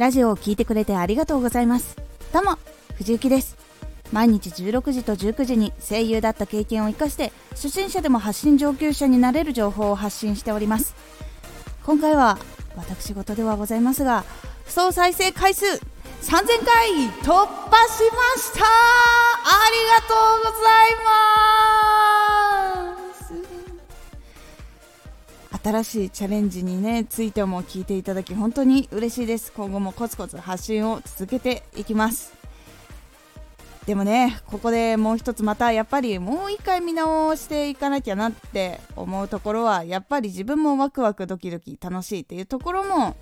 ラジオを聴いてくれてありがとうございます。どうも藤幸です。毎日16時と19時に声優だった経験を生かして初心者でも発信上級者になれる情報を発信しております。今回は私事ではございますが総再生回数3000回突破しました。ありがとうございます。新しいチャレンジにねついても聞いていただき本当に嬉しいです。今後もコツコツ発信を続けていきます。でもねここでもう一つまたやっぱりもう一回見直していかなきゃなって思うところはやっぱり自分もワクワクドキドキ楽しいっていうところも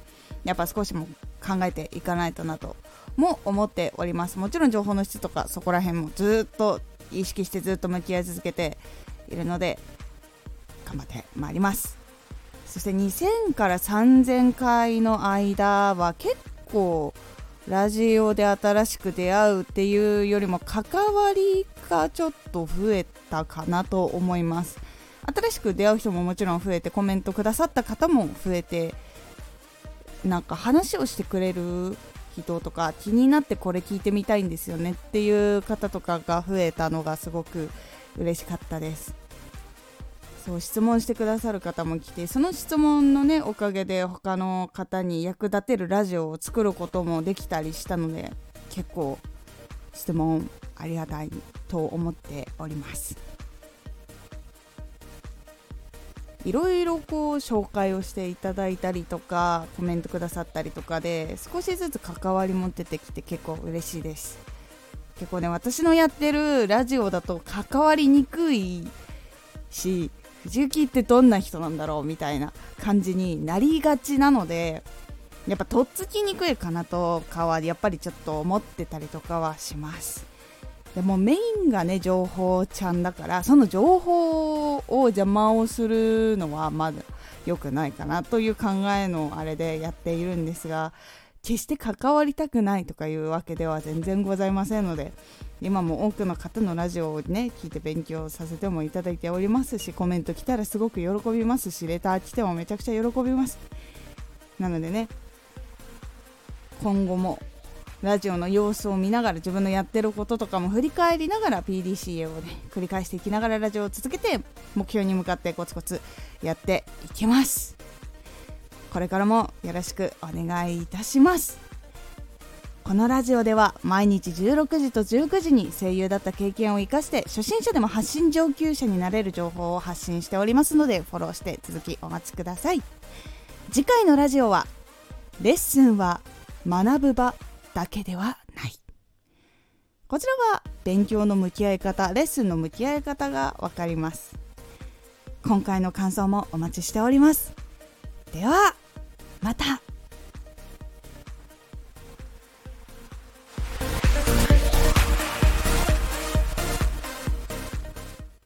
やっぱ少しも考えていかないとなとも思っております。もちろん情報の質とかそこら辺もずっと意識してずっと向き合い続けているので頑張ってまいります。そして2000から3000回の間は結構ラジオで新しく出会うっていうよりも関わりがちょっと増えたかなと思います。新しく出会う人ももちろん増えてコメントくださった方も増えてなんか話をしてくれる人とか気になってこれ聞いてみたいんですよねっていう方とかが増えたのがすごく嬉しかったです。そう質問してくださる方も来てその質問のねおかげで他の方に役立てるラジオを作ることもできたりしたので結構質問ありがたいと思っております。いろいろこう紹介をしていただいたりとかコメントくださったりとかで少しずつ関わりも出てきて結構嬉しいです。結構ね私のやってるラジオだと関わりにくいし藤雪ってどんな人なんだろうみたいな感じになりがちなのでやっぱとっつきにくいかなとかはやっぱりちょっと思ってたりとかはします。でもメインがね情報ちゃんだからその情報を邪魔をするのはまだ良くないかなという考えのあれでやっているんですが決して関わりたくないとかいうわけでは全然ございませんので今も多くの方のラジオをね聞いて勉強させてもいただいておりますしコメント来たらすごく喜びますしレター来てもめちゃくちゃ喜びます。なのでね今後もラジオの様子を見ながら自分のやってることとかも振り返りながら PDCA をね繰り返していきながらラジオを続けて目標に向かってコツコツやっていきます。これからもよろしくお願いいたします。このラジオでは毎日16時と19時に声優だった経験を生かして初心者でも発信上級者になれる情報を発信しておりますのでフォローして続きお待ちください。次回のラジオはレッスンは学ぶ場だけではない。こちらは勉強の向き合い方レッスンの向き合い方がわかります。今回の感想もお待ちしております。ではまた。